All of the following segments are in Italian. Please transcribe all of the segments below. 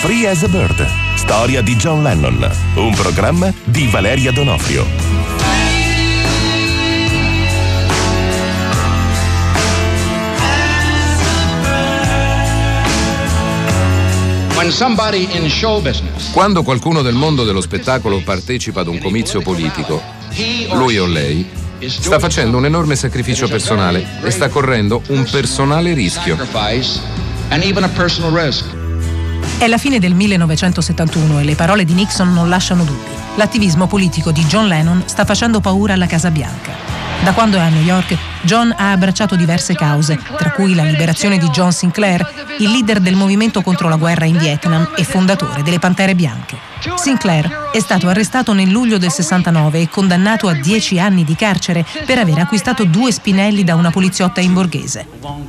Free as a Bird, storia di John Lennon, un programma di Valeria Donofrio. Quando qualcuno del mondo dello spettacolo partecipa ad un comizio politico, lui o lei sta facendo un enorme sacrificio personale e sta correndo un personale rischio. È la fine del 1971 e le parole di Nixon non lasciano dubbi. L'attivismo politico di John Lennon sta facendo paura alla Casa Bianca. Da quando è a New York, John ha abbracciato diverse cause, tra cui la liberazione di John Sinclair, il leader del movimento contro la guerra in Vietnam e fondatore delle Pantere Bianche. Sinclair è stato arrestato nel luglio del 69 e condannato a 10 anni di carcere per aver acquistato due spinelli da una poliziotta in borghese.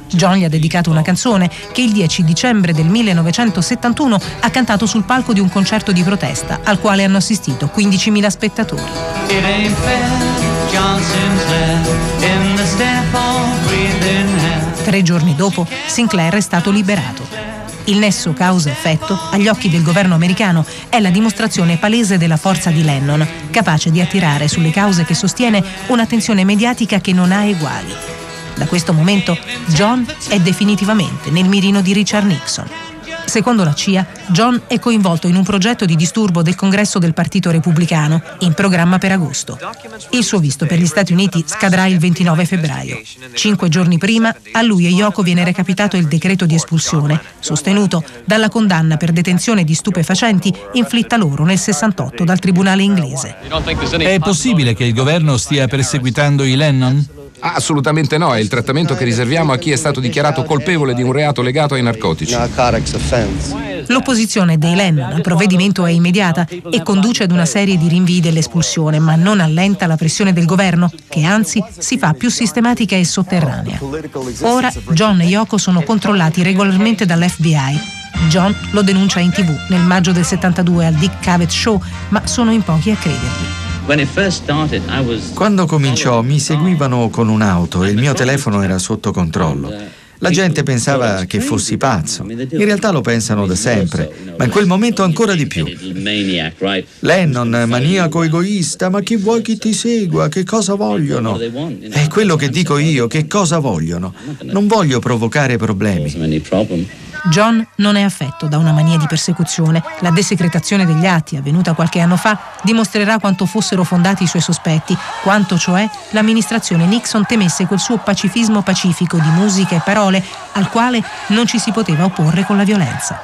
John gli ha dedicato una canzone che il 10 dicembre del 1971 ha cantato sul palco di un concerto di protesta al quale hanno assistito 15.000 spettatori. Tre giorni dopo, Sinclair è stato liberato. Il nesso causa-effetto, agli occhi del governo americano, è la dimostrazione palese della forza di Lennon, capace di attirare sulle cause che sostiene un'attenzione mediatica che non ha eguali. Da questo momento John è definitivamente nel mirino di Richard Nixon. Secondo la CIA, John è coinvolto in un progetto di disturbo del congresso del Partito Repubblicano, in programma per agosto. Il suo visto per gli Stati Uniti scadrà il 29 febbraio. Cinque giorni prima, a lui e Yoko viene recapitato il decreto di espulsione, sostenuto dalla condanna per detenzione di stupefacenti inflitta loro nel 68 dal tribunale inglese. È possibile che il governo stia perseguitando i Lennon? Assolutamente no, è il trattamento che riserviamo a chi è stato dichiarato colpevole di un reato legato ai narcotici. L'opposizione dei Lennon al provvedimento è immediata e conduce ad una serie di rinvii dell'espulsione, ma non allenta la pressione del governo, che anzi si fa più sistematica e sotterranea. Ora John e Yoko sono controllati regolarmente dall'FBI. John lo denuncia in tv nel maggio del 72 al Dick Cavett Show, ma sono in pochi a credergli. Quando cominciò mi seguivano con un'auto e il mio telefono era sotto controllo. La gente pensava che fossi pazzo. In realtà lo pensano da sempre, ma in quel momento ancora di più. Lennon, maniaco egoista, ma chi vuoi che ti segua? Che cosa vogliono? È quello che dico io, che cosa vogliono? Non voglio provocare problemi. John non è affetto da una mania di persecuzione. La desecretazione degli atti, avvenuta qualche anno fa, dimostrerà quanto fossero fondati i suoi sospetti, quanto cioè l'amministrazione Nixon temesse quel suo pacifismo pacifico di musica e parole al quale non ci si poteva opporre con la violenza.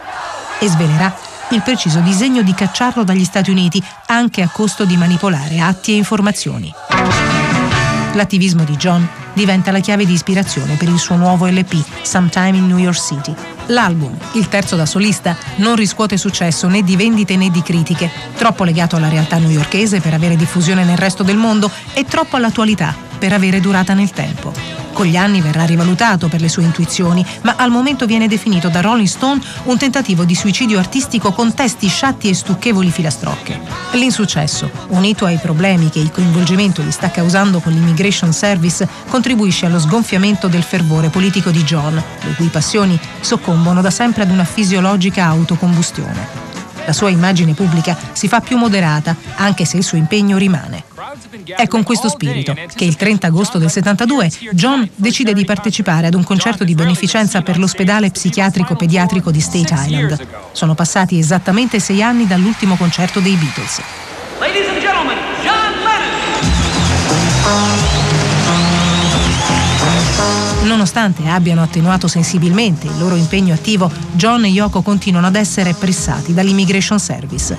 E svelerà il preciso disegno di cacciarlo dagli Stati Uniti, anche a costo di manipolare atti e informazioni. L'attivismo di John diventa la chiave di ispirazione per il suo nuovo LP, Sometime in New York City. L'album, il terzo da solista, non riscuote successo né di vendite né di critiche, troppo legato alla realtà newyorkese per avere diffusione nel resto del mondo e troppo all'attualità per avere durata nel tempo. Con gli anni verrà rivalutato per le sue intuizioni, ma al momento viene definito da Rolling Stone un tentativo di suicidio artistico con testi sciatti e stucchevoli filastrocche. L'insuccesso, unito ai problemi che il coinvolgimento gli sta causando con l'Immigration Service, contribuisce allo sgonfiamento del fervore politico di John, le cui passioni soccombono da sempre ad una fisiologica autocombustione. La sua immagine pubblica si fa più moderata, anche se il suo impegno rimane. È con questo spirito che il 30 agosto del 72 John decide di partecipare ad un concerto di beneficenza per l'ospedale psichiatrico pediatrico di State Island. Sono passati esattamente sei anni dall'ultimo concerto dei Beatles. John Lennon! Nonostante abbiano attenuato sensibilmente il loro impegno attivo, John e Yoko continuano ad essere pressati dall'Immigration Service.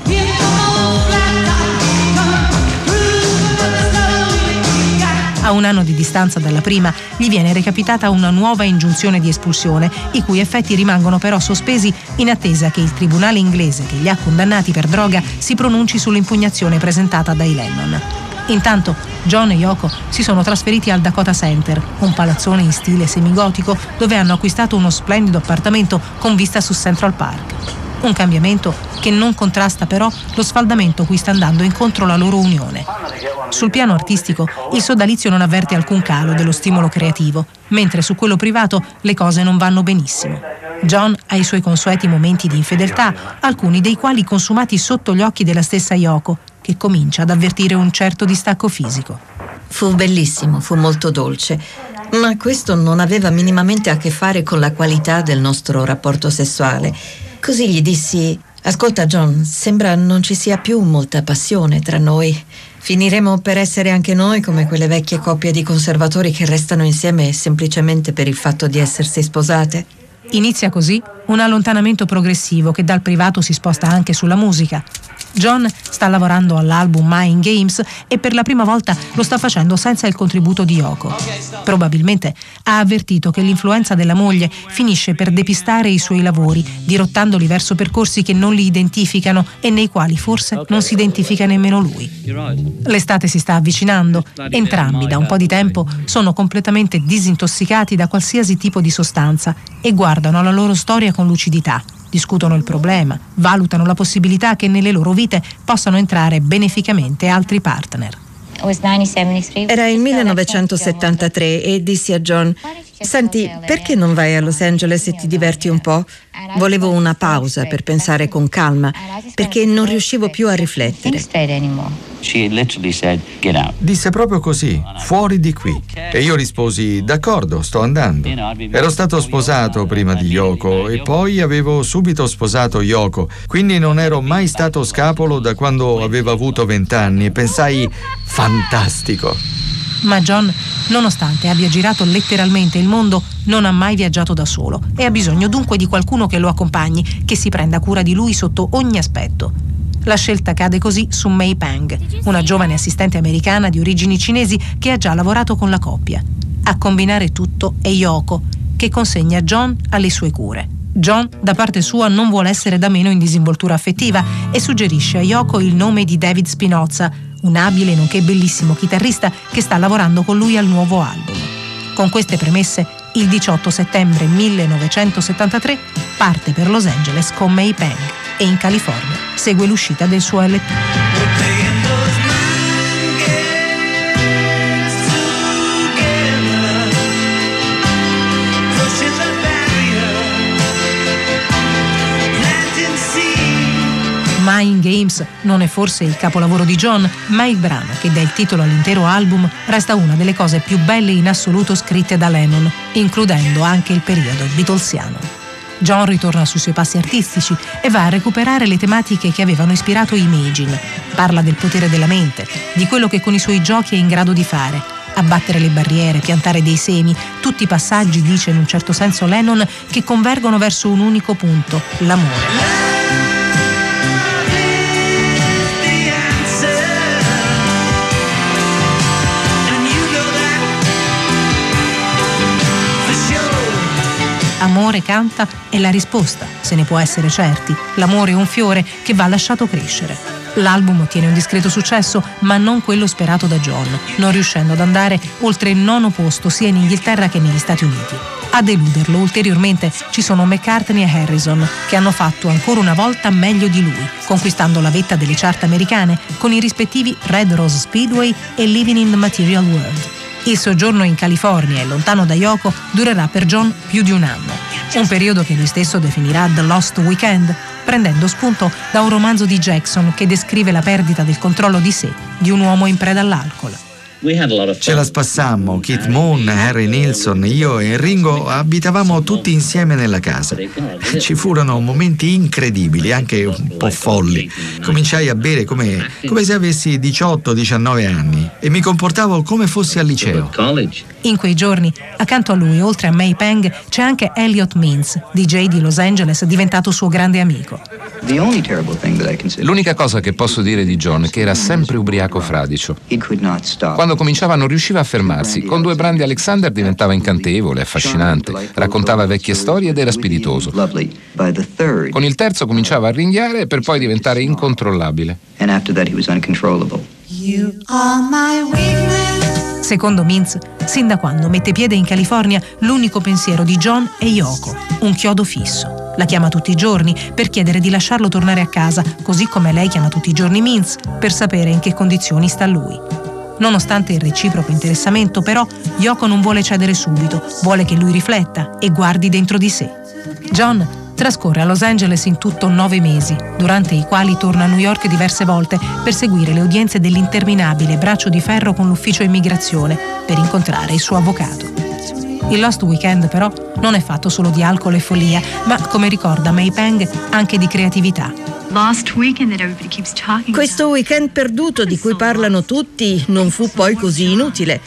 A un anno di distanza dalla prima gli viene recapitata una nuova ingiunzione di espulsione, i cui effetti rimangono però sospesi in attesa che il tribunale inglese che li ha condannati per droga si pronunci sull'impugnazione presentata dai Lennon. Intanto John e Yoko si sono trasferiti al Dakota Center, un palazzone in stile semigotico dove hanno acquistato uno splendido appartamento con vista su Central Park. Un cambiamento che non contrasta però lo sfaldamento cui sta andando incontro la loro unione. Sul piano artistico il sodalizio non avverte alcun calo dello stimolo creativo, mentre su quello privato le cose non vanno benissimo. John ha i suoi consueti momenti di infedeltà, alcuni dei quali consumati sotto gli occhi della stessa Yoko, che comincia ad avvertire un certo distacco fisico. Fu bellissimo, fu molto dolce, ma questo non aveva minimamente a che fare con la qualità del nostro rapporto sessuale. Così gli dissi, ascolta John, sembra non ci sia più molta passione tra noi. Finiremo per essere anche noi come quelle vecchie coppie di conservatori che restano insieme semplicemente per il fatto di essersi sposate. Inizia così un allontanamento progressivo che dal privato si sposta anche sulla musica. John sta lavorando all'album Mind Games e per la prima volta lo sta facendo senza il contributo di Yoko. Probabilmente ha avvertito che l'influenza della moglie finisce per depistare i suoi lavori, dirottandoli verso percorsi che non li identificano e nei quali forse non si identifica nemmeno lui. L'estate si sta avvicinando, entrambi da un po' di tempo sono completamente disintossicati da qualsiasi tipo di sostanza e guardano la loro storia con lucidità discutono il problema, valutano la possibilità che nelle loro vite possano entrare beneficamente altri partner. Era il 1973 e dissi a John, senti, perché non vai a Los Angeles e ti diverti un po'? Volevo una pausa per pensare con calma, perché non riuscivo più a riflettere. Disse proprio così, fuori di qui. E io risposi, d'accordo, sto andando. Ero stato sposato prima di Yoko e poi avevo subito sposato Yoko, quindi non ero mai stato scapolo da quando avevo avuto vent'anni e pensai, fantastico. Ma John, nonostante abbia girato letteralmente il mondo, non ha mai viaggiato da solo e ha bisogno dunque di qualcuno che lo accompagni, che si prenda cura di lui sotto ogni aspetto. La scelta cade così su Mei Peng, una giovane assistente americana di origini cinesi che ha già lavorato con la coppia. A combinare tutto è Yoko, che consegna John alle sue cure. John, da parte sua, non vuole essere da meno in disinvoltura affettiva e suggerisce a Yoko il nome di David Spinoza, un abile nonché bellissimo chitarrista che sta lavorando con lui al nuovo album. Con queste premesse, il 18 settembre 1973 parte per Los Angeles con May Peng e in California segue l'uscita del suo LP. Mind Games non è forse il capolavoro di John, ma il brano che dà il titolo all'intero album resta una delle cose più belle in assoluto scritte da Lennon, includendo anche il periodo Beatlesiano. John ritorna sui suoi passi artistici e va a recuperare le tematiche che avevano ispirato Imagine. Parla del potere della mente, di quello che con i suoi giochi è in grado di fare. Abbattere le barriere, piantare dei semi, tutti i passaggi, dice in un certo senso Lennon, che convergono verso un unico punto, l'amore. Amore canta è la risposta, se ne può essere certi. L'amore è un fiore che va lasciato crescere. L'album ottiene un discreto successo, ma non quello sperato da John, non riuscendo ad andare oltre il nono posto sia in Inghilterra che negli Stati Uniti. A deluderlo ulteriormente ci sono McCartney e Harrison, che hanno fatto ancora una volta meglio di lui, conquistando la vetta delle chart americane con i rispettivi Red Rose Speedway e Living in the Material World. Il soggiorno in California e lontano da Yoko durerà per John più di un anno, un periodo che lui stesso definirà The Lost Weekend, prendendo spunto da un romanzo di Jackson che descrive la perdita del controllo di sé di un uomo in preda all'alcol. Ce la spassammo, Keith Moon, Harry Nilsson, io e Ringo abitavamo tutti insieme nella casa. Ci furono momenti incredibili, anche un po' folli. Cominciai a bere come, come se avessi 18-19 anni e mi comportavo come fossi al liceo. In quei giorni, accanto a lui, oltre a May Peng, c'è anche Elliot Means, DJ di Los Angeles, diventato suo grande amico. L'unica cosa che posso dire di John è che era sempre ubriaco fradicio. Quando cominciava non riusciva a fermarsi. Con due brandi Alexander diventava incantevole, affascinante. Raccontava vecchie storie ed era spiritoso. Con il terzo cominciava a ringhiare per poi diventare incontrollabile. Secondo Mintz, sin da quando mette piede in California, l'unico pensiero di John è Yoko, un chiodo fisso. La chiama tutti i giorni per chiedere di lasciarlo tornare a casa, così come lei chiama tutti i giorni Mintz per sapere in che condizioni sta lui. Nonostante il reciproco interessamento, però, Yoko non vuole cedere subito, vuole che lui rifletta e guardi dentro di sé. John trascorre a Los Angeles in tutto nove mesi, durante i quali torna a New York diverse volte per seguire le udienze dell'interminabile braccio di ferro con l'ufficio immigrazione per incontrare il suo avvocato. Il Lost Weekend però non è fatto solo di alcol e follia, ma come ricorda May Peng anche di creatività. Questo weekend perduto di cui parlano tutti non fu poi così inutile.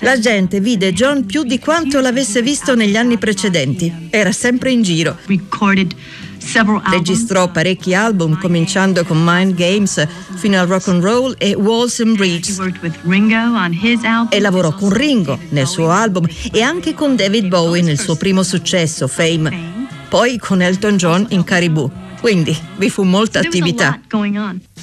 La gente vide John più di quanto l'avesse visto negli anni precedenti. Era sempre in giro. Registrò parecchi album, cominciando con Mind Games fino al rock and roll e Walls and Bridges. E lavorò con Ringo nel suo album e anche con David Bowie nel suo primo successo, Fame. Poi con Elton John in Caribou. Quindi vi fu molta attività.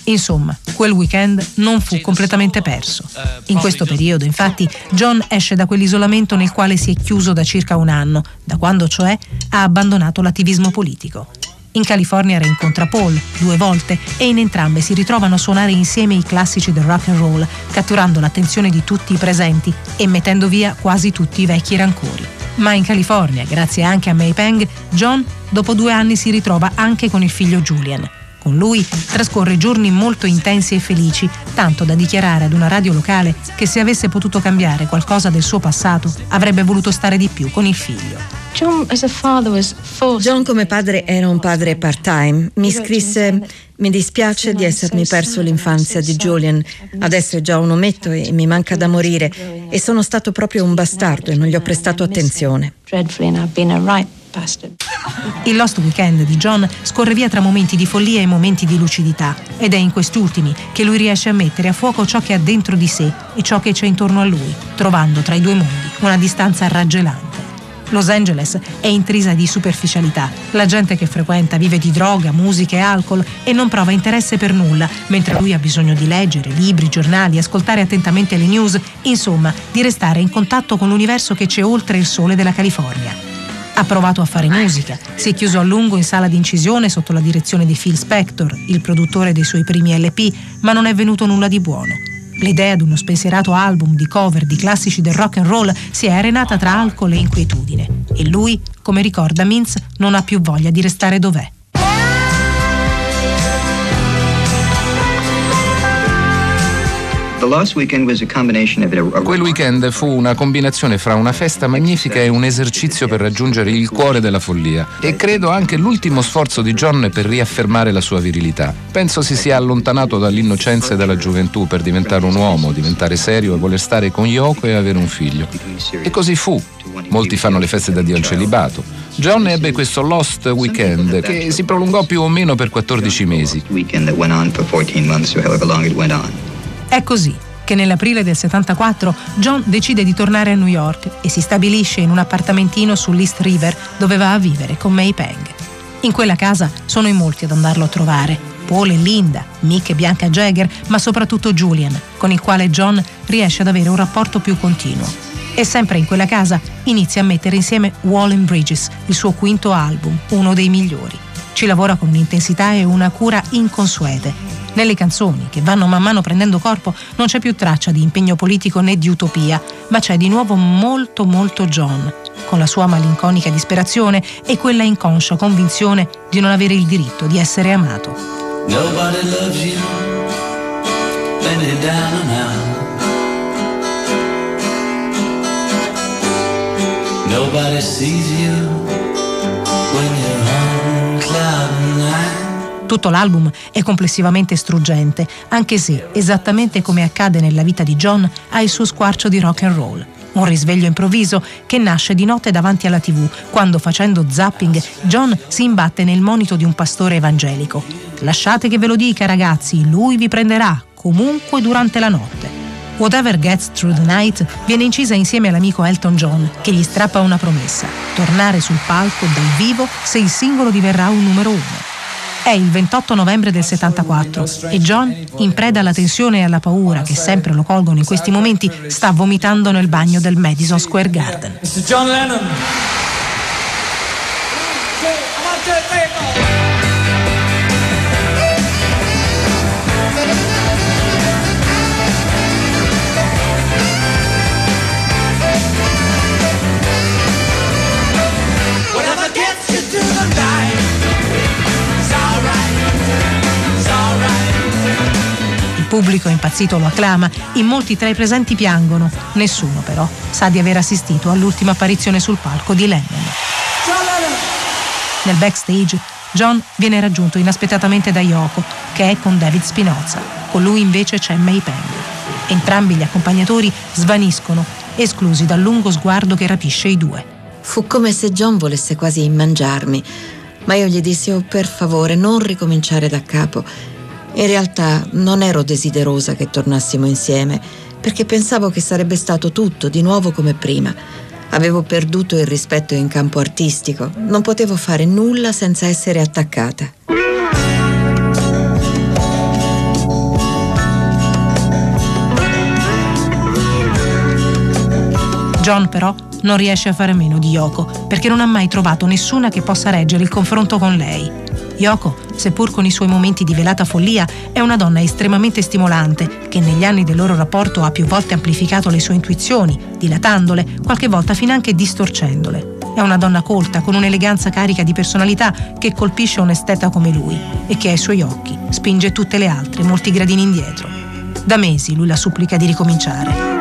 Insomma, quel weekend non fu completamente perso. In questo periodo, infatti, John esce da quell'isolamento nel quale si è chiuso da circa un anno, da quando cioè ha abbandonato l'attivismo politico. In California rincontra Paul due volte e in entrambe si ritrovano a suonare insieme i classici del rock and roll, catturando l'attenzione di tutti i presenti e mettendo via quasi tutti i vecchi rancori. Ma in California, grazie anche a May Peng, John dopo due anni si ritrova anche con il figlio Julian. Con lui trascorre giorni molto intensi e felici, tanto da dichiarare ad una radio locale che se avesse potuto cambiare qualcosa del suo passato avrebbe voluto stare di più con il figlio. John come padre era un padre part-time. Mi scrisse mi dispiace di essermi perso l'infanzia di Julian. Adesso è già un ometto e mi manca da morire. E sono stato proprio un bastardo e non gli ho prestato attenzione. Il Lost Weekend di John scorre via tra momenti di follia e momenti di lucidità ed è in questi ultimi che lui riesce a mettere a fuoco ciò che ha dentro di sé e ciò che c'è intorno a lui, trovando tra i due mondi una distanza raggelante. Los Angeles è intrisa di superficialità. La gente che frequenta vive di droga, musica e alcol e non prova interesse per nulla, mentre lui ha bisogno di leggere libri, giornali, ascoltare attentamente le news, insomma, di restare in contatto con l'universo che c'è oltre il sole della California. Ha provato a fare musica, si è chiuso a lungo in sala di incisione sotto la direzione di Phil Spector, il produttore dei suoi primi LP, ma non è venuto nulla di buono. L'idea di uno spensierato album di cover di classici del rock and roll si è arenata tra alcol e inquietudine e lui, come ricorda Mintz, non ha più voglia di restare dov'è. Quel weekend fu una combinazione fra una festa magnifica e un esercizio per raggiungere il cuore della follia e credo anche l'ultimo sforzo di John per riaffermare la sua virilità. Penso si sia allontanato dall'innocenza e dalla gioventù per diventare un uomo, diventare serio e voler stare con Yoko e avere un figlio. E così fu. Molti fanno le feste d'addio al celibato. John ebbe questo Lost Weekend che si prolungò più o meno per 14 mesi. È così che nell'aprile del 74 John decide di tornare a New York e si stabilisce in un appartamentino sull'East River dove va a vivere con May Peng. In quella casa sono in molti ad andarlo a trovare. Paul e Linda, Mick e Bianca Jagger, ma soprattutto Julian, con il quale John riesce ad avere un rapporto più continuo. E sempre in quella casa inizia a mettere insieme Wall and Bridges, il suo quinto album, uno dei migliori. Ci lavora con un'intensità e una cura inconsuete nelle canzoni, che vanno man mano prendendo corpo, non c'è più traccia di impegno politico né di utopia, ma c'è di nuovo molto molto John, con la sua malinconica disperazione e quella inconscia convinzione di non avere il diritto di essere amato. Nobody loves you, down and out. Nobody sees you Tutto l'album è complessivamente struggente, anche se, esattamente come accade nella vita di John, ha il suo squarcio di rock and roll. Un risveglio improvviso che nasce di notte davanti alla tv, quando facendo zapping John si imbatte nel monito di un pastore evangelico. Lasciate che ve lo dica ragazzi, lui vi prenderà, comunque durante la notte. Whatever Gets Through the Night viene incisa insieme all'amico Elton John, che gli strappa una promessa, tornare sul palco dal vivo se il singolo diverrà un numero uno. È il 28 novembre del 74 e John, in preda alla tensione e alla paura che sempre lo colgono in questi momenti, sta vomitando nel bagno del Madison Square Garden. Mr. John Lennon. Pubblico impazzito lo acclama, in molti tra i presenti piangono, nessuno però sa di aver assistito all'ultima apparizione sul palco di Lennon. Nel backstage John viene raggiunto inaspettatamente da Yoko, che è con David Spinoza. Con lui invece c'è May Peng. Entrambi gli accompagnatori svaniscono, esclusi dal lungo sguardo che rapisce i due. Fu come se John volesse quasi mangiarmi, ma io gli dissi, oh per favore, non ricominciare da capo. In realtà non ero desiderosa che tornassimo insieme, perché pensavo che sarebbe stato tutto di nuovo come prima. Avevo perduto il rispetto in campo artistico, non potevo fare nulla senza essere attaccata. John però non riesce a fare meno di Yoko perché non ha mai trovato nessuna che possa reggere il confronto con lei. Yoko, seppur con i suoi momenti di velata follia, è una donna estremamente stimolante che negli anni del loro rapporto ha più volte amplificato le sue intuizioni, dilatandole, qualche volta finanche distorcendole. È una donna colta, con un'eleganza carica di personalità che colpisce un esteta come lui e che ai suoi occhi spinge tutte le altre molti gradini indietro. Da mesi lui la supplica di ricominciare.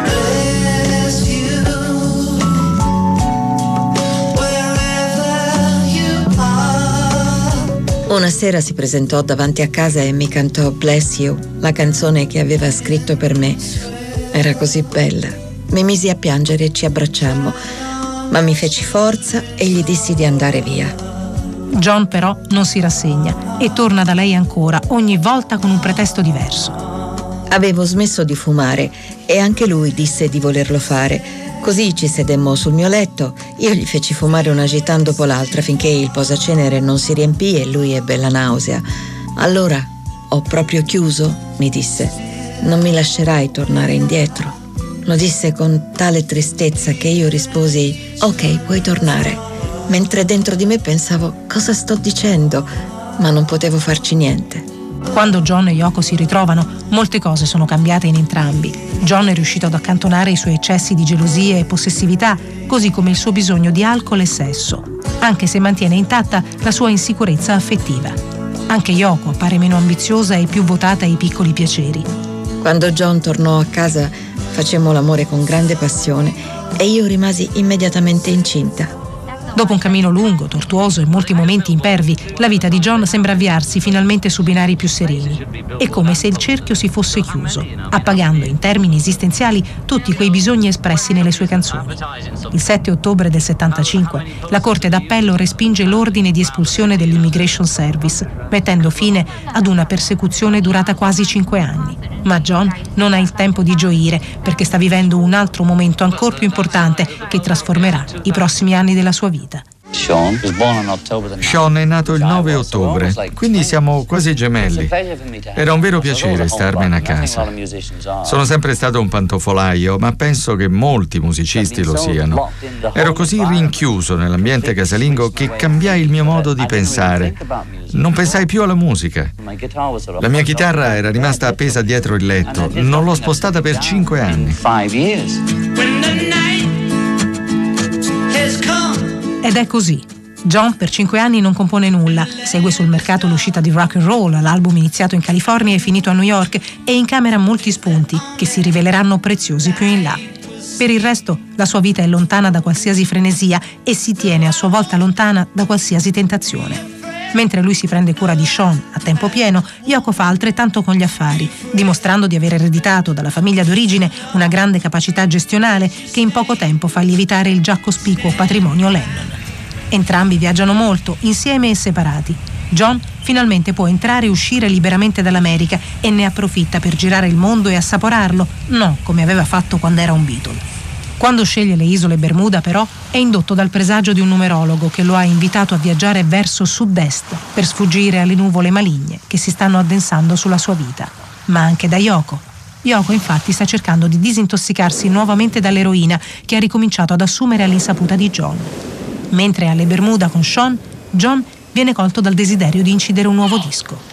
Una sera si presentò davanti a casa e mi cantò Bless You, la canzone che aveva scritto per me. Era così bella. Mi misi a piangere e ci abbracciammo, ma mi feci forza e gli dissi di andare via. John però non si rassegna e torna da lei ancora, ogni volta con un pretesto diverso. Avevo smesso di fumare e anche lui disse di volerlo fare Così ci sedemmo sul mio letto, io gli feci fumare una gitana dopo l'altra finché il posacenere non si riempì e lui ebbe la nausea. Allora ho proprio chiuso, mi disse. Non mi lascerai tornare indietro. Lo disse con tale tristezza che io risposi, ok, puoi tornare. Mentre dentro di me pensavo, cosa sto dicendo? Ma non potevo farci niente. Quando John e Yoko si ritrovano, molte cose sono cambiate in entrambi. John è riuscito ad accantonare i suoi eccessi di gelosia e possessività, così come il suo bisogno di alcol e sesso, anche se mantiene intatta la sua insicurezza affettiva. Anche Yoko appare meno ambiziosa e più votata ai piccoli piaceri. Quando John tornò a casa, facemmo l'amore con grande passione e io rimasi immediatamente incinta. Dopo un cammino lungo, tortuoso e molti momenti impervi, la vita di John sembra avviarsi finalmente su binari più sereni. È come se il cerchio si fosse chiuso, appagando in termini esistenziali tutti quei bisogni espressi nelle sue canzoni. Il 7 ottobre del 75 la Corte d'Appello respinge l'ordine di espulsione dell'Immigration Service, mettendo fine ad una persecuzione durata quasi cinque anni. Ma John non ha il tempo di gioire perché sta vivendo un altro momento ancora più importante che trasformerà i prossimi anni della sua vita vita. Sean è nato il 9 ottobre, quindi siamo quasi gemelli. Era un vero piacere starmene a casa. Sono sempre stato un pantofolaio, ma penso che molti musicisti lo siano. Ero così rinchiuso nell'ambiente casalingo che cambiai il mio modo di pensare. Non pensai più alla musica. La mia chitarra era rimasta appesa dietro il letto. Non l'ho spostata per cinque anni. Ed è così. John per cinque anni non compone nulla, segue sul mercato l'uscita di Rock and Roll, l'album iniziato in California e finito a New York, e incamera molti spunti che si riveleranno preziosi più in là. Per il resto, la sua vita è lontana da qualsiasi frenesia e si tiene a sua volta lontana da qualsiasi tentazione. Mentre lui si prende cura di Sean a tempo pieno, Yoko fa altrettanto con gli affari, dimostrando di aver ereditato dalla famiglia d'origine una grande capacità gestionale che in poco tempo fa lievitare il già cospicuo patrimonio Lennon. Entrambi viaggiano molto, insieme e separati. John finalmente può entrare e uscire liberamente dall'America e ne approfitta per girare il mondo e assaporarlo, non come aveva fatto quando era un Beatle. Quando sceglie le isole Bermuda, però, è indotto dal presagio di un numerologo che lo ha invitato a viaggiare verso sud-est per sfuggire alle nuvole maligne che si stanno addensando sulla sua vita, ma anche da Yoko. Yoko infatti sta cercando di disintossicarsi nuovamente dall'eroina che ha ricominciato ad assumere all'insaputa di John. Mentre alle Bermuda con Sean, John viene colto dal desiderio di incidere un nuovo disco.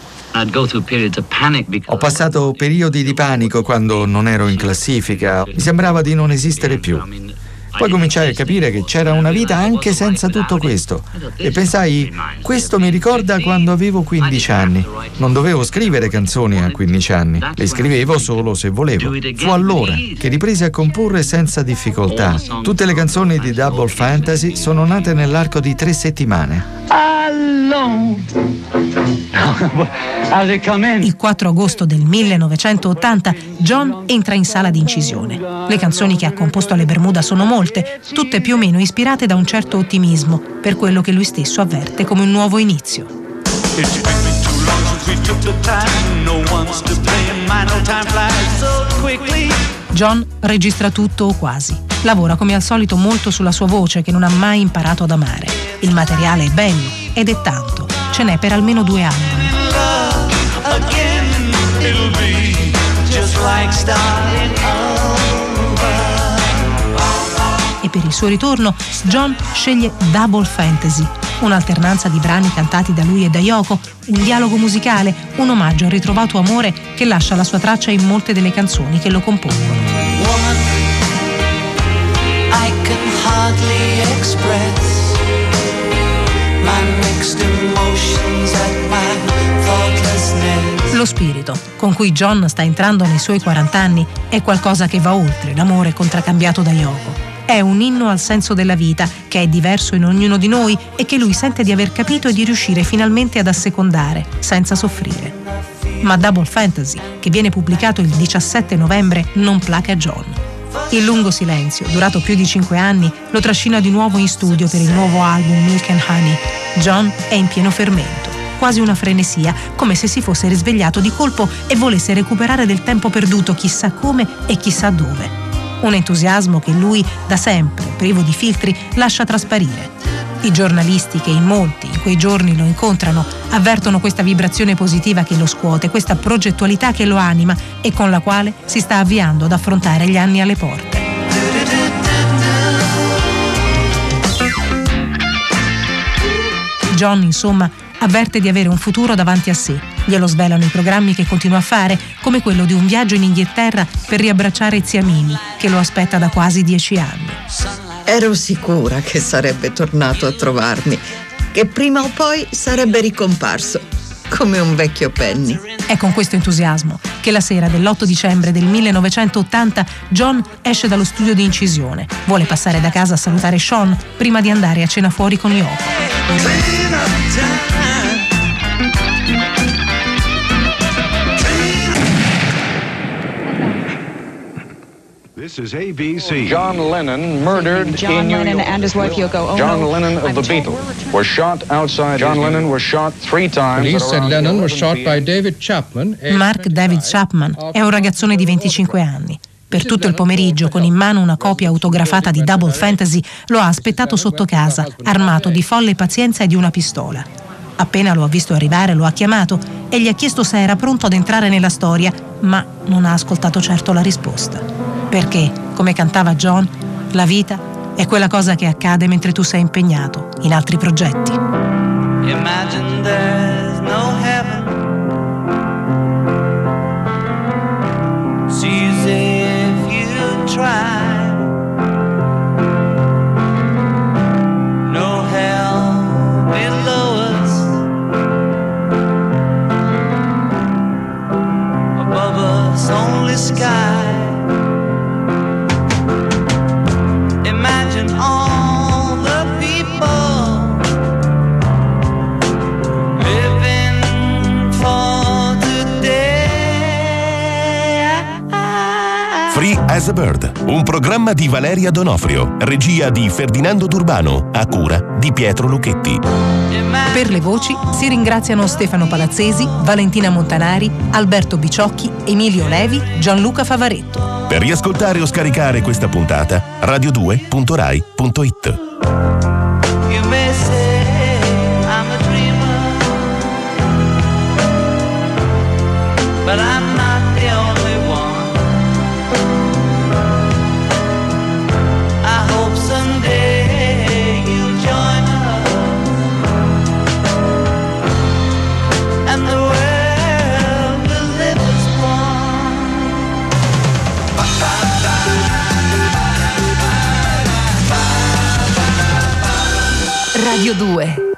Ho passato periodi di panico quando non ero in classifica, mi sembrava di non esistere più. Poi cominciai a capire che c'era una vita anche senza tutto questo e pensai, questo mi ricorda quando avevo 15 anni. Non dovevo scrivere canzoni a 15 anni, le scrivevo solo se volevo. Fu allora che ripresi a comporre senza difficoltà. Tutte le canzoni di Double Fantasy sono nate nell'arco di tre settimane. Il 4 agosto del 1980 John entra in sala di incisione. Le canzoni che ha composto alle Bermuda sono molte, tutte più o meno ispirate da un certo ottimismo, per quello che lui stesso avverte come un nuovo inizio. John registra tutto o quasi. Lavora come al solito molto sulla sua voce che non ha mai imparato ad amare. Il materiale è bello ed è tanto. Ce n'è per almeno due anni. E per il suo ritorno John sceglie Double Fantasy, un'alternanza di brani cantati da lui e da Yoko, un dialogo musicale, un omaggio al ritrovato amore che lascia la sua traccia in molte delle canzoni che lo compongono. Lo spirito con cui John sta entrando nei suoi 40 anni è qualcosa che va oltre l'amore contraccambiato da Yoko. È un inno al senso della vita che è diverso in ognuno di noi e che lui sente di aver capito e di riuscire finalmente ad assecondare, senza soffrire. Ma Double Fantasy, che viene pubblicato il 17 novembre, non placa John. Il lungo silenzio, durato più di cinque anni, lo trascina di nuovo in studio per il nuovo album Milk and Honey. John è in pieno fermento, quasi una frenesia, come se si fosse risvegliato di colpo e volesse recuperare del tempo perduto chissà come e chissà dove. Un entusiasmo che lui, da sempre, privo di filtri, lascia trasparire. I giornalisti che in molti in quei giorni lo incontrano avvertono questa vibrazione positiva che lo scuote, questa progettualità che lo anima e con la quale si sta avviando ad affrontare gli anni alle porte. John, insomma, avverte di avere un futuro davanti a sé. Glielo svelano i programmi che continua a fare, come quello di un viaggio in Inghilterra per riabbracciare zia Mimi, che lo aspetta da quasi dieci anni. Ero sicura che sarebbe tornato a trovarmi, che prima o poi sarebbe ricomparso, come un vecchio Penny. È con questo entusiasmo che la sera dell'8 dicembre del 1980 John esce dallo studio di incisione. Vuole passare da casa a salutare Sean prima di andare a cena fuori con Yoko. This is ABC. John Lennon murdered John in New Lennon York. and his wife Yoko Ono. John Lennon of the Beatles were shot outside. John Lennon was shot three times. Police said Lennon was shot by David Chapman. Mark David Chapman è un ragazzone di 25 anni. Per tutto il pomeriggio, con in mano una copia autografata di Double Fantasy, lo ha aspettato sotto casa, armato di folle pazienza e di una pistola. Appena lo ha visto arrivare, lo ha chiamato e gli ha chiesto se era pronto ad entrare nella storia, ma non ha ascoltato certo la risposta. Perché, come cantava John, la vita è quella cosa che accade mentre tu sei impegnato in altri progetti. Imagine there's Bird, un programma di Valeria Donofrio, regia di Ferdinando D'Urbano, a cura di Pietro Lucchetti. Per le voci si ringraziano Stefano Palazzesi, Valentina Montanari, Alberto Biciocchi, Emilio Levi, Gianluca Favaretto. Per riascoltare o scaricare questa puntata, radio2.rai.it. Radio 2